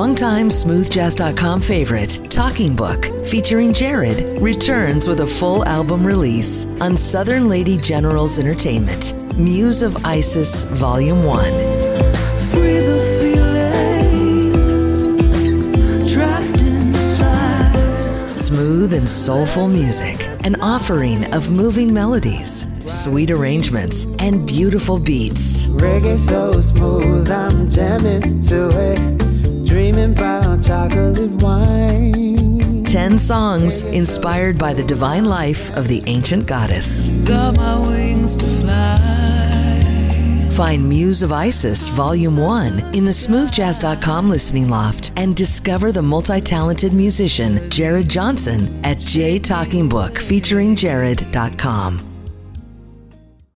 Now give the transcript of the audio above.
Longtime smoothjazz.com favorite, Talking Book, featuring Jared, returns with a full album release on Southern Lady Generals Entertainment, Muse of Isis Volume 1. Smooth and soulful music, an offering of moving melodies, sweet arrangements, and beautiful beats. Reggae so smooth, I'm jamming to it. 10 songs inspired by the divine life of the ancient goddess. Got my wings to fly. Find Muse of Isis Volume 1 in the smoothjazz.com listening loft and discover the multi talented musician Jared Johnson at jtalkingbook featuring Jared.com.